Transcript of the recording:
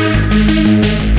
Música